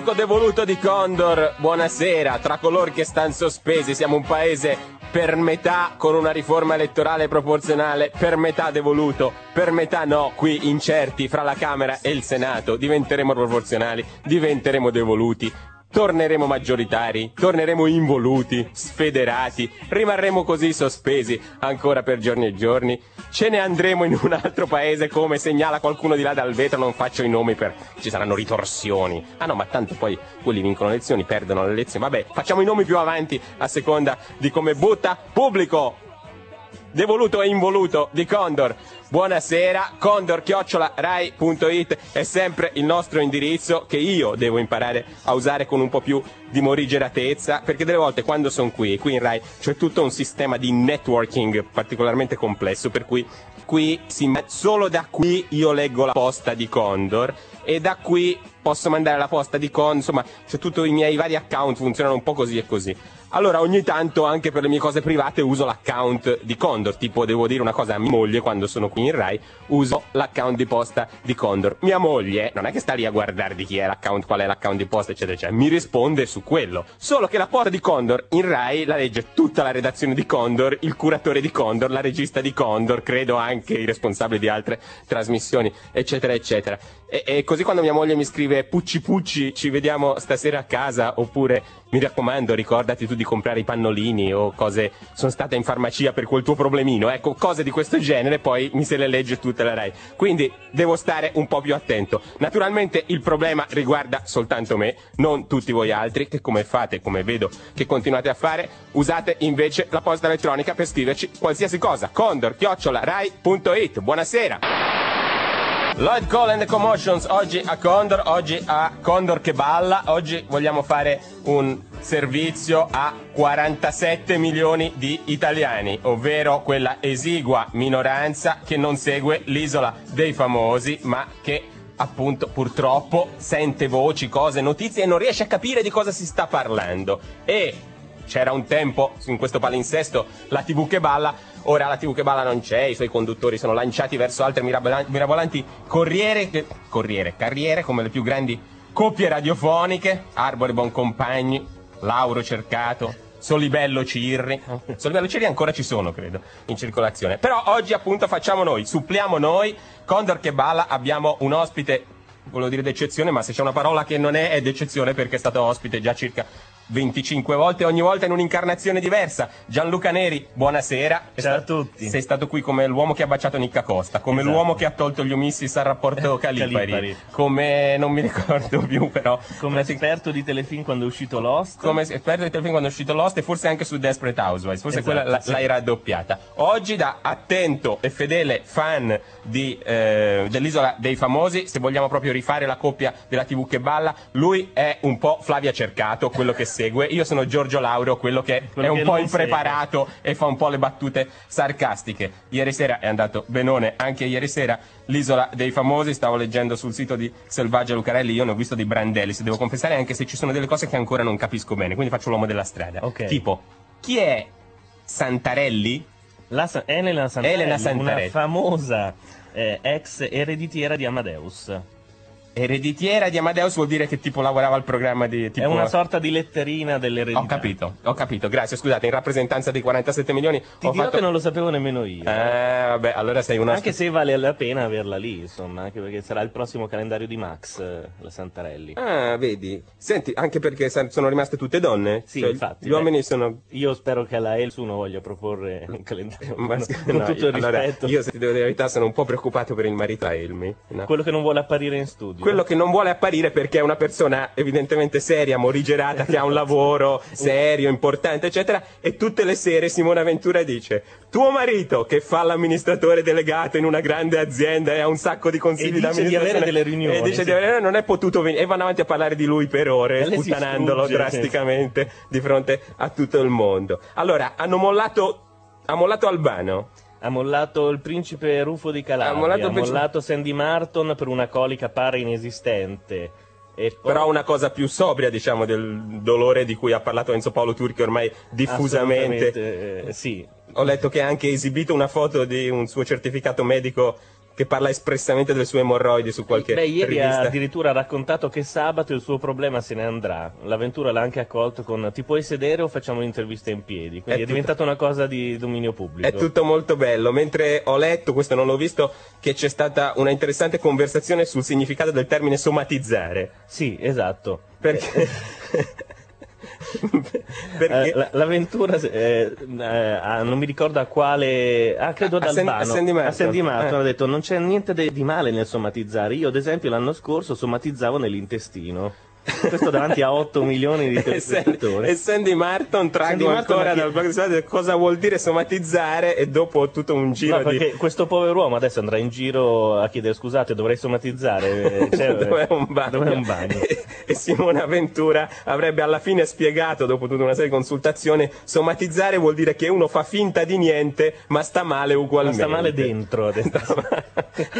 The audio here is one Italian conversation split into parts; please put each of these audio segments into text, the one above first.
Pubblico devoluto di Condor, buonasera. Tra coloro che stanno sospesi, siamo un paese per metà con una riforma elettorale proporzionale, per metà devoluto, per metà no, qui incerti fra la Camera e il Senato. Diventeremo proporzionali, diventeremo devoluti. Torneremo maggioritari, torneremo involuti, sfederati, rimarremo così sospesi ancora per giorni e giorni. Ce ne andremo in un altro paese come segnala qualcuno di là dal vetro, non faccio i nomi per ci saranno ritorsioni. Ah no, ma tanto poi quelli vincono le elezioni, perdono le elezioni. Vabbè, facciamo i nomi più avanti a seconda di come butta pubblico devoluto e involuto di Condor. Buonasera, condor-rai.it è sempre il nostro indirizzo che io devo imparare a usare con un po' più di morigeratezza, perché delle volte quando sono qui, qui in Rai c'è tutto un sistema di networking particolarmente complesso, per cui qui si, solo da qui io leggo la posta di Condor e da qui posso mandare la posta di Condor, insomma, c'è tutti i miei vari account funzionano un po' così e così. Allora ogni tanto anche per le mie cose private uso l'account di Condor, tipo devo dire una cosa a mia moglie quando sono qui in Rai, uso l'account di posta di Condor. Mia moglie non è che sta lì a guardare di chi è l'account, qual è l'account di posta, eccetera, eccetera, mi risponde su quello. Solo che la posta di Condor in Rai la legge tutta la redazione di Condor, il curatore di Condor, la regista di Condor, credo anche i responsabili di altre trasmissioni, eccetera, eccetera. E, e così quando mia moglie mi scrive Pucci Pucci, ci vediamo stasera a casa, oppure mi raccomando, ricordati tu di comprare i pannolini o cose, sono stata in farmacia per quel tuo problemino, ecco, cose di questo genere, poi mi se le legge tutte la Rai. Quindi devo stare un po' più attento. Naturalmente il problema riguarda soltanto me, non tutti voi altri, che come fate, come vedo che continuate a fare, usate invece la posta elettronica per scriverci qualsiasi cosa. Condor, chiocciola, rai.it. Buonasera! Lloyd Cole and the Commotions oggi a Condor, oggi a Condor che balla, oggi vogliamo fare un servizio a 47 milioni di italiani, ovvero quella esigua minoranza che non segue l'isola dei famosi, ma che appunto purtroppo sente voci, cose, notizie e non riesce a capire di cosa si sta parlando. E c'era un tempo in questo palinsesto la TV che balla, ora la TV che balla non c'è, i suoi conduttori sono lanciati verso altre mirabolanti, corriere, corriere, carriere come le più grandi coppie radiofoniche, Arbore Boncompagni, Lauro Cercato, Solibello Cirri. Solibello Cirri ancora ci sono, credo, in circolazione. Però oggi appunto facciamo noi, suppliamo noi, Condor che balla, abbiamo un ospite, volevo dire d'eccezione, ma se c'è una parola che non è, è d'eccezione perché è stato ospite già circa 25 volte, ogni volta in un'incarnazione diversa. Gianluca Neri, buonasera. Ciao a tutti. Sei stato qui come l'uomo che ha baciato Nicca Costa, come Esatto. l'uomo che ha tolto gli omissis al rapporto Calipari, Calipari. come non mi ricordo più però. Come esperto di telefilm quando è uscito Lost. Come esperto di telefilm quando è uscito Lost e forse anche su Desperate Housewives, forse Esatto, quella la- sì. l'hai raddoppiata. Oggi da attento e fedele fan di, eh, dell'isola dei famosi, se vogliamo proprio rifare la coppia della TV che balla, lui è un po' Flavia Cercato, quello che segue, io sono Giorgio Lauro, quello che Quello è un che po' impreparato e fa un po' le battute sarcastiche. Ieri sera è andato benone, anche ieri sera l'isola dei famosi, stavo leggendo sul sito di Selvaggia Lucarelli, io ne ho visto dei brandelli, se devo confessare, anche se ci sono delle cose che ancora non capisco bene, quindi faccio l'uomo della strada. Ok. Tipo, chi è Santarelli? La Sa- Elena Santarelli, Elena Santarelli. una famosa eh, ex ereditiera di Amadeus. Ereditiera di Amadeus vuol dire che tipo lavorava al programma di... Tipo, È una sorta di letterina dell'eredità. Ho capito, ho capito, grazie, scusate, in rappresentanza dei 47 milioni Ti ho dirò fatto... che non lo sapevo nemmeno io. Eh, vabbè, allora sei una... Anche se vale la pena averla lì, insomma, anche perché sarà il prossimo calendario di Max, eh, la Santarelli. Ah, vedi. Senti, anche perché sono rimaste tutte donne? Sì, Cioè, infatti, Gli uomini beh. sono... Io spero che alla Elsuno voglia proporre un calendario. Ma- con, con no, tutto il allora, rispetto. io se ti devo dire la verità sono un po' preoccupato per il marito a Elmi. no? Quello che non vuole apparire in studio. Quello che non vuole apparire perché è una persona evidentemente seria, morigerata, che ha un lavoro serio, importante, eccetera, e tutte le sere Simona Ventura dice tuo marito che fa l'amministratore delegato in una grande azienda e ha un sacco di consigli E dice di avere delle riunioni, e dice sì. di avere non è potuto venire e vanno avanti a parlare di lui per ore sputtanandolo drasticamente di fronte a tutto il mondo. Allora hanno mollato ha mollato Albano Ha mollato il principe Rufo di Calabria, Ha ha mollato mollato, il principe- Sandy Martin per una colica pare inesistente. Poi- però una cosa più sobria diciamo del dolore di cui ha parlato Enzo Paolo Turchi ormai diffusamente eh, sì. Ho letto che ha anche esibito una foto di un suo certificato medico che parla espressamente delle sue emorroidi su qualche Beh, ieri rivista. ha addirittura raccontato che sabato il suo problema se ne andrà. L'avventura l'ha anche accolto con ti puoi sedere o facciamo un'intervista in piedi. Quindi è, È diventata una cosa di dominio pubblico. È tutto molto bello, mentre ho letto, questo non l'ho visto, che c'è stata una interessante conversazione sul significato del termine somatizzare. Sì, esatto. Perché... Perché- Eh, la- l'avventura, eh, eh, ah, non mi ricordo a quale, ah, credo ad a Albano. a Sandy Martin. Sandy Martin Eh. ha detto non c'è niente de- di male nel somatizzare. Io, ad esempio, l'anno scorso somatizzavo nell'intestino. Questo davanti a 8 milioni di telespettatori. e Sandy Martin Sandy Martin ancora dal blog di cosa vuol dire somatizzare e dopo tutto un giro No, di perché questo povero uomo adesso andrà in giro a chiedere scusate, dovrei somatizzare. eh, cioè, dov'è un bagno, dov'è un bagno? E, e Simona Ventura avrebbe alla fine spiegato dopo tutta una serie di consultazioni somatizzare vuol dire che uno fa finta di niente ma sta male Ma ugualmente sta male dentro.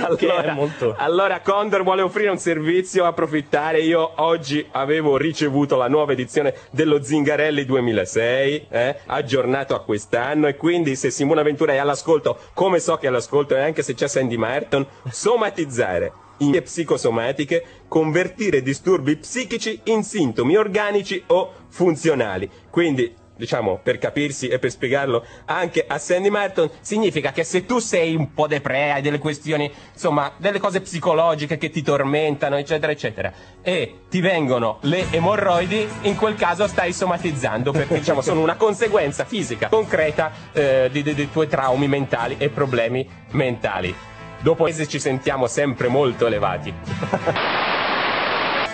allora, molto... allora Condor vuole offrire un servizio, approfittare. Io oggi avevo ricevuto la nuova edizione dello Zingarelli 2006, eh, aggiornato a quest'anno e quindi se Simona Ventura è all'ascolto, come so che è all'ascolto e anche se c'è Sandy Martin, somatizzare in psicosomatiche, convertire disturbi psichici in sintomi organici o funzionali. Quindi diciamo, per capirsi e per spiegarlo anche a Sandy Martin, significa che se tu sei un po' depre, hai delle questioni, insomma, delle cose psicologiche che ti tormentano, eccetera, eccetera, e ti vengono le emorroidi, in quel caso stai somatizzando, perché diciamo sono una conseguenza fisica concreta eh, di- di- dei tuoi traumi mentali e problemi mentali. Dopo mesi ci sentiamo sempre molto elevati.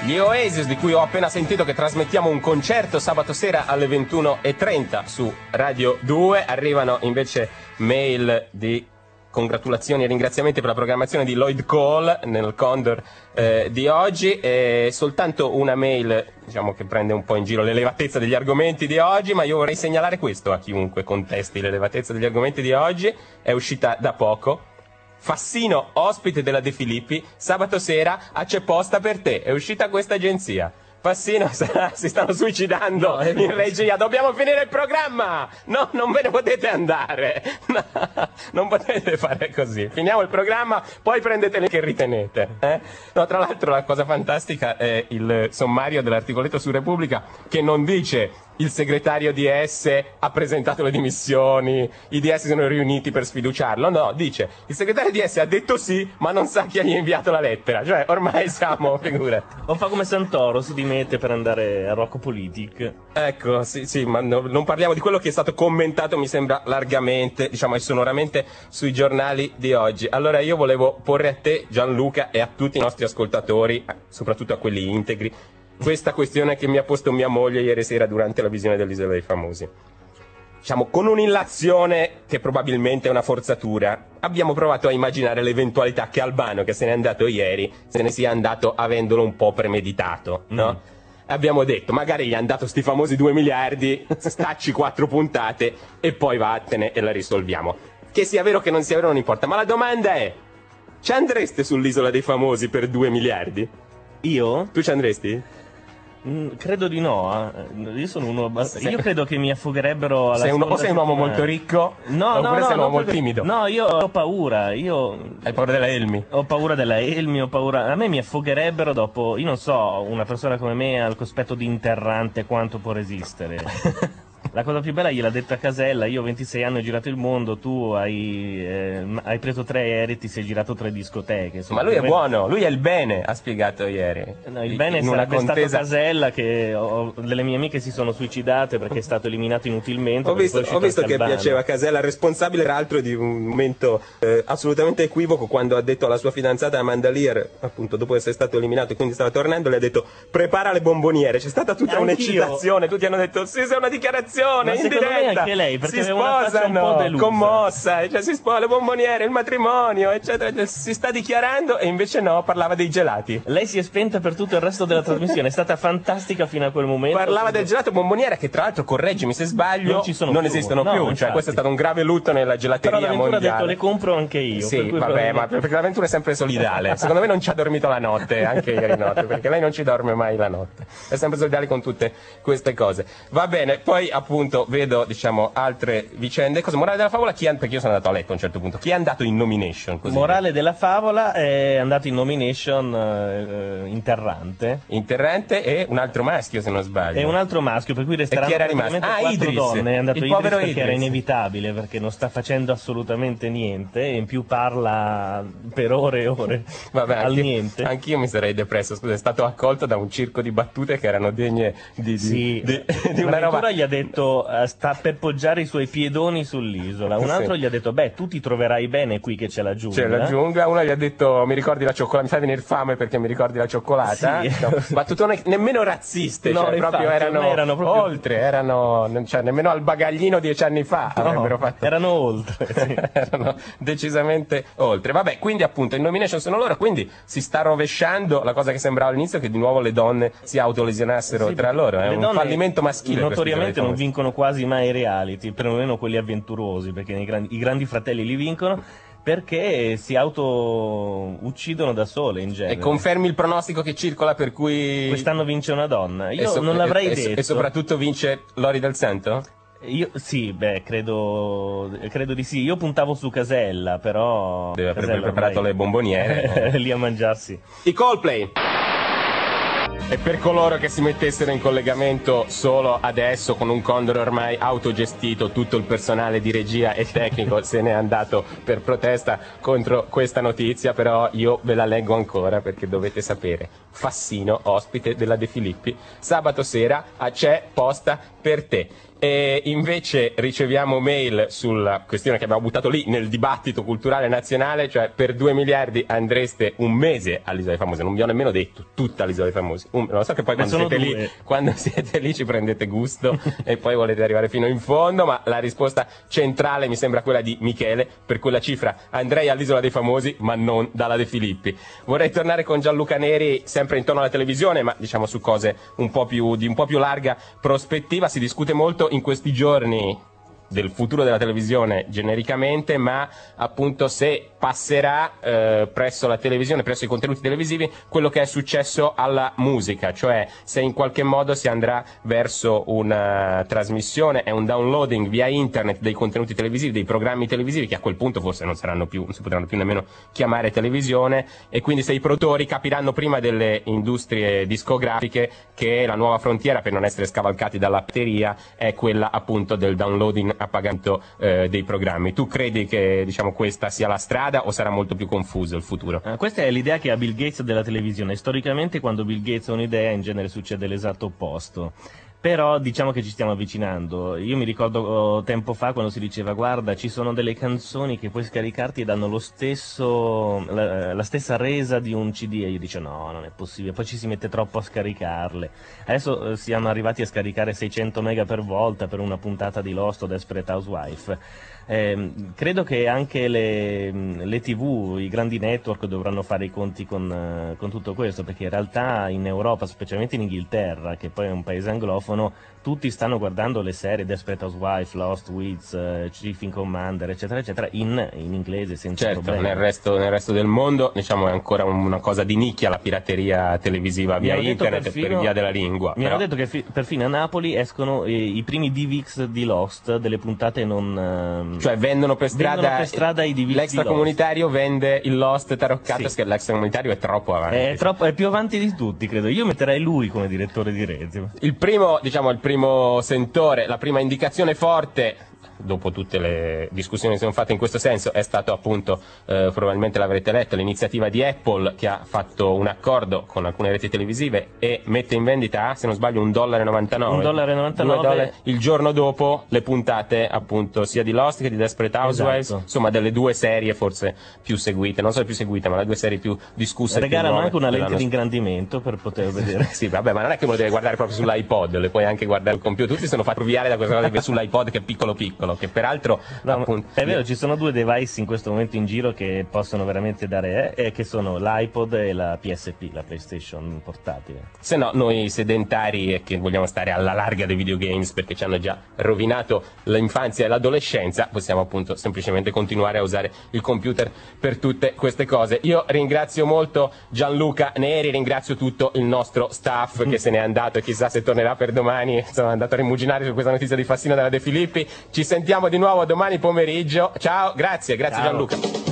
Gli Oasis, di cui ho appena sentito che trasmettiamo un concerto sabato sera alle 21.30 su Radio 2, arrivano invece mail di congratulazioni e ringraziamenti per la programmazione di Lloyd Cole nel Condor eh, di oggi. E soltanto una mail diciamo che prende un po' in giro l'elevatezza degli argomenti di oggi ma io vorrei segnalare questo a chiunque contesti l'elevatezza degli argomenti di oggi. È uscita da poco Fassino, ospite della De Filippi, sabato sera a C'è posta per te. È uscita questa agenzia. Fassino si stanno suicidando No, in regia. Dobbiamo finire il programma! No, non ve ne potete andare. No, non potete fare così. Finiamo il programma, poi prendete le che ritenete. eh? No, tra l'altro la cosa fantastica è il sommario dell'articoletto su Repubblica che non dice il segretario DS ha presentato le dimissioni, i DS si sono riuniti per sfiduciarlo. No, dice il segretario DS ha detto sì, ma non sa chi gli ha inviato la lettera. Cioè, ormai siamo, figurati. O fa come Santoro, si dimette per andare a Rocco Politic. Ecco, sì, sì, ma no- non parliamo di quello che è stato commentato, mi sembra largamente, diciamo, e sonoramente sui giornali di oggi. Allora io volevo porre a te, Gianluca, e a tutti i nostri ascoltatori, eh, soprattutto a quelli integri, questa questione che mi ha posto mia moglie ieri sera durante la visione dell'Isola dei Famosi. Diciamo, con un'illazione che probabilmente è una forzatura, abbiamo provato a immaginare l'eventualità che Albano, che se n'è andato ieri, se ne sia andato avendolo un po' premeditato, no? Abbiamo detto, magari gli hanno dato sti famosi 2 miliardi, stacci quattro puntate e poi vattene e la risolviamo. Che sia vero che non sia vero non importa, ma la domanda è, ci andreste sull'isola dei famosi per 2 miliardi? Io? Tu ci andresti? Mm, credo di no. eh. Io sono uno. abba- Sei- Io credo che mi affugherebbero alla Sei un- o sei un uomo settimana. molto ricco, No, oppure no, no. sei un uomo molto timido. No, io ho paura. Io. Hai paura della Elmi? Ho paura della Elmi, ho paura. A me mi affogherebbero dopo. Io non so, una persona come me al cospetto di interrante quanto può resistere. La cosa più bella gliel'ha detta Casella, io ho 26 anni ho girato il mondo, tu hai, eh, hai preso tre aerei, ti sei girato tre discoteche. insomma, Ma lui è come- buono, lui è il bene, ha spiegato ieri. No, il bene una sarebbe stato contesa. Casella che ho- delle mie amiche si sono suicidate perché è stato eliminato inutilmente. Ho visto, è ho visto che piaceva Casella, responsabile peraltro di un momento eh, assolutamente equivoco quando ha detto alla sua fidanzata Amanda Lear, appunto dopo essere stato eliminato e quindi stava tornando, le ha detto prepara le bomboniere. C'è stata tutta Anch'io. un'eccitazione, tutti hanno detto sì, sei una dichiarazione Ma in diretta. anche lei, perché si sposano, commossa, cioè si sposano le bomboniere, il matrimonio, eccetera, eccetera. si sta dichiarando e invece no, parlava dei gelati. Lei si è spenta per tutto il resto della trasmissione, è stata fantastica fino a quel momento. Parlava del gelato bomboniera che tra l'altro, correggimi se sbaglio, Non ci sono più. esistono No, più. Cioè, infatti. questo è stato un grave lutto nella Però gelateria l'avventura ha detto mondiale. le compro anche io. Sì, vabbè, ma perché l'avventura è sempre solidale. Secondo me non ci ha dormito la notte, anche ieri notte, perché lei non ci dorme mai la notte. È sempre solidale con tutte queste cose. Va bene, poi a appunto vedo diciamo altre vicende. Cosa morale della favola? Chi è, perché io sono andato a letto a un certo punto. Chi è andato in nomination? Così? Morale della favola è andato in nomination eh, interrante. Interrante e un altro maschio se non sbaglio. E un altro maschio, per cui resteranno era rimasto? praticamente Ah, Idris. donne. È andato Il Idris perché era Idris. inevitabile, perché non sta facendo assolutamente niente e in più parla per ore e ore Vabbè, al anche- niente. Anch'io mi sarei depresso, scusa, è stato accolto da un circo di battute che erano degne di, di, Sì, di- di una roba. gli ha detto eh, sta per poggiare i suoi piedoni sull'isola. Un Sì. altro gli ha detto beh tu ti troverai bene qui che c'è la giungla. C'è la giungla, uno gli ha detto mi ricordi la cioccolata, mi fa venire fame perché mi ricordi la cioccolata. Sì. No, battutone nemmeno razziste, No, cioè, proprio erano, erano proprio- oltre, erano, cioè, nemmeno al bagaglino dieci anni fa No, fatto. erano oltre. sì. erano decisamente oltre. Vabbè, quindi appunto in nomination sono loro, quindi si sta rovesciando la cosa che sembrava all'inizio che di nuovo le donne si autolesionassero Sì, tra loro. È un fallimento maschile. Notoriamente non vincono quasi mai i reality, perlomeno quelli avventurosi, perché grandi- i grandi fratelli li vincono perché si auto uccidono da sole in genere. E confermi il pronostico che circola per cui. Quest'anno vince una donna. Io so- non l'avrei e- detto. E soprattutto vince Lori del Santo? Io, sì, beh, credo, credo di sì. Io puntavo su Casella, però. Deve aver preparato ormai le bomboniere. lì a mangiarsi. I Coldplay. E per coloro che si mettessero in collegamento solo adesso con un Condor ormai autogestito, tutto il personale di regia e tecnico se n'è andato per protesta contro questa notizia, però io ve la leggo ancora perché dovete sapere. Fassino, ospite della De Filippi, sabato sera a C'è posta per te. E invece riceviamo mail sulla questione che abbiamo buttato lì nel dibattito culturale nazionale, cioè per 2 miliardi andreste un mese all'Isola dei Famosi, non vi ho nemmeno detto tutta l'Isola dei Famosi, Un- lo so che poi quando siete, lì, quando siete lì ci prendete gusto e poi volete arrivare fino in fondo, ma la risposta centrale mi sembra quella di Michele, per quella cifra andrei all'Isola dei Famosi ma non dalla De Filippi. Vorrei tornare con Gianluca Neri sempre intorno alla televisione, ma diciamo su cose un po' più, di un po' più larga prospettiva, si discute molto in questi giorni del futuro della televisione genericamente, ma appunto se passerà eh, presso la televisione, presso i contenuti televisivi, quello che è successo alla musica, cioè se in qualche modo si andrà verso una trasmissione e un downloading via internet dei contenuti televisivi, dei programmi televisivi, che a quel punto forse non saranno più, non si potranno più nemmeno chiamare televisione, e quindi se i produttori capiranno prima delle industrie discografiche che la nuova frontiera per non essere scavalcati dalla batteria è quella appunto del downloading a pagamento eh, dei programmi. Tu credi che diciamo questa sia la strada o sarà molto più confuso il futuro? Eh, questa è l'idea che ha Bill Gates della televisione. Storicamente, quando Bill Gates ha un'idea, in genere succede l'esatto opposto. Però diciamo che ci stiamo avvicinando. Io mi ricordo oh, tempo fa quando si diceva guarda ci sono delle canzoni che puoi scaricarti e danno stesso, la, la stessa resa di un CD e io dico no non è possibile, poi ci si mette troppo a scaricarle. Adesso eh, siamo arrivati a scaricare 600 mega per volta per una puntata di Lost o Desperate Housewife. Ehm, credo che anche le, le TV, i grandi network dovranno fare i conti con, eh, con tutto questo, perché in realtà in Europa, specialmente in Inghilterra, che poi è un paese anglofono, tutti stanno guardando le serie Desperate Housewife, Lost Weeds, eh, Chief in Commander, eccetera, eccetera, in, in inglese senza Certo, problemi. nel resto, nel resto del mondo diciamo è ancora una cosa di nicchia la pirateria televisiva via internet perfino- per via della lingua. Mi hanno detto che fi- perfino a Napoli escono eh, i primi DVX di Lost, delle puntate non... ehm, Cioè vendono per strada, Vendono per strada i DVD l'extracomunitario vende il Lost taroccato, Sì. perché l'extracomunitario è troppo avanti. è, troppo- è più avanti di tutti, credo. Io metterei lui come direttore di rete. Il primo, diciamo, il primo sentore, la prima indicazione forte, dopo tutte le discussioni che sono fatte in questo senso, è stato appunto, eh, probabilmente l'avrete letto, l'iniziativa di Apple che ha fatto un accordo con alcune reti televisive e mette in vendita, se non sbaglio, un dollaro e 99. Un dollaro e 99. Due dollari il giorno dopo le puntate appunto sia di Lost che di Desperate Housewives, Esatto. insomma delle due serie forse più seguite, non solo più seguite, ma le due serie più discusse. Regalano anche una lente di ingrandimento per poter vedere. sì, vabbè, ma non è che uno deve guardare proprio sull'iPod, le puoi anche guardare al computer. Tutti sono fatti proviare da questa cosa che sull'iPod che è piccolo piccolo. Piccolo, che peraltro No, appunto, è vero, ci sono due device in questo momento in giro che possono veramente dare, eh, e che sono l'iPod e la PSP, la PlayStation portatile. Se no, noi sedentari e che vogliamo stare alla larga dei videogames perché ci hanno già rovinato l'infanzia e l'adolescenza, possiamo appunto semplicemente continuare a usare il computer per tutte queste cose. Io ringrazio molto Gianluca Neri, ringrazio tutto il nostro staff che se n'è andato e chissà se tornerà per domani. Sono andato a rimuginare su questa notizia di Fassino della De Filippi. Ci sentiamo di nuovo domani pomeriggio. Ciao, grazie, grazie Ciao. Gianluca.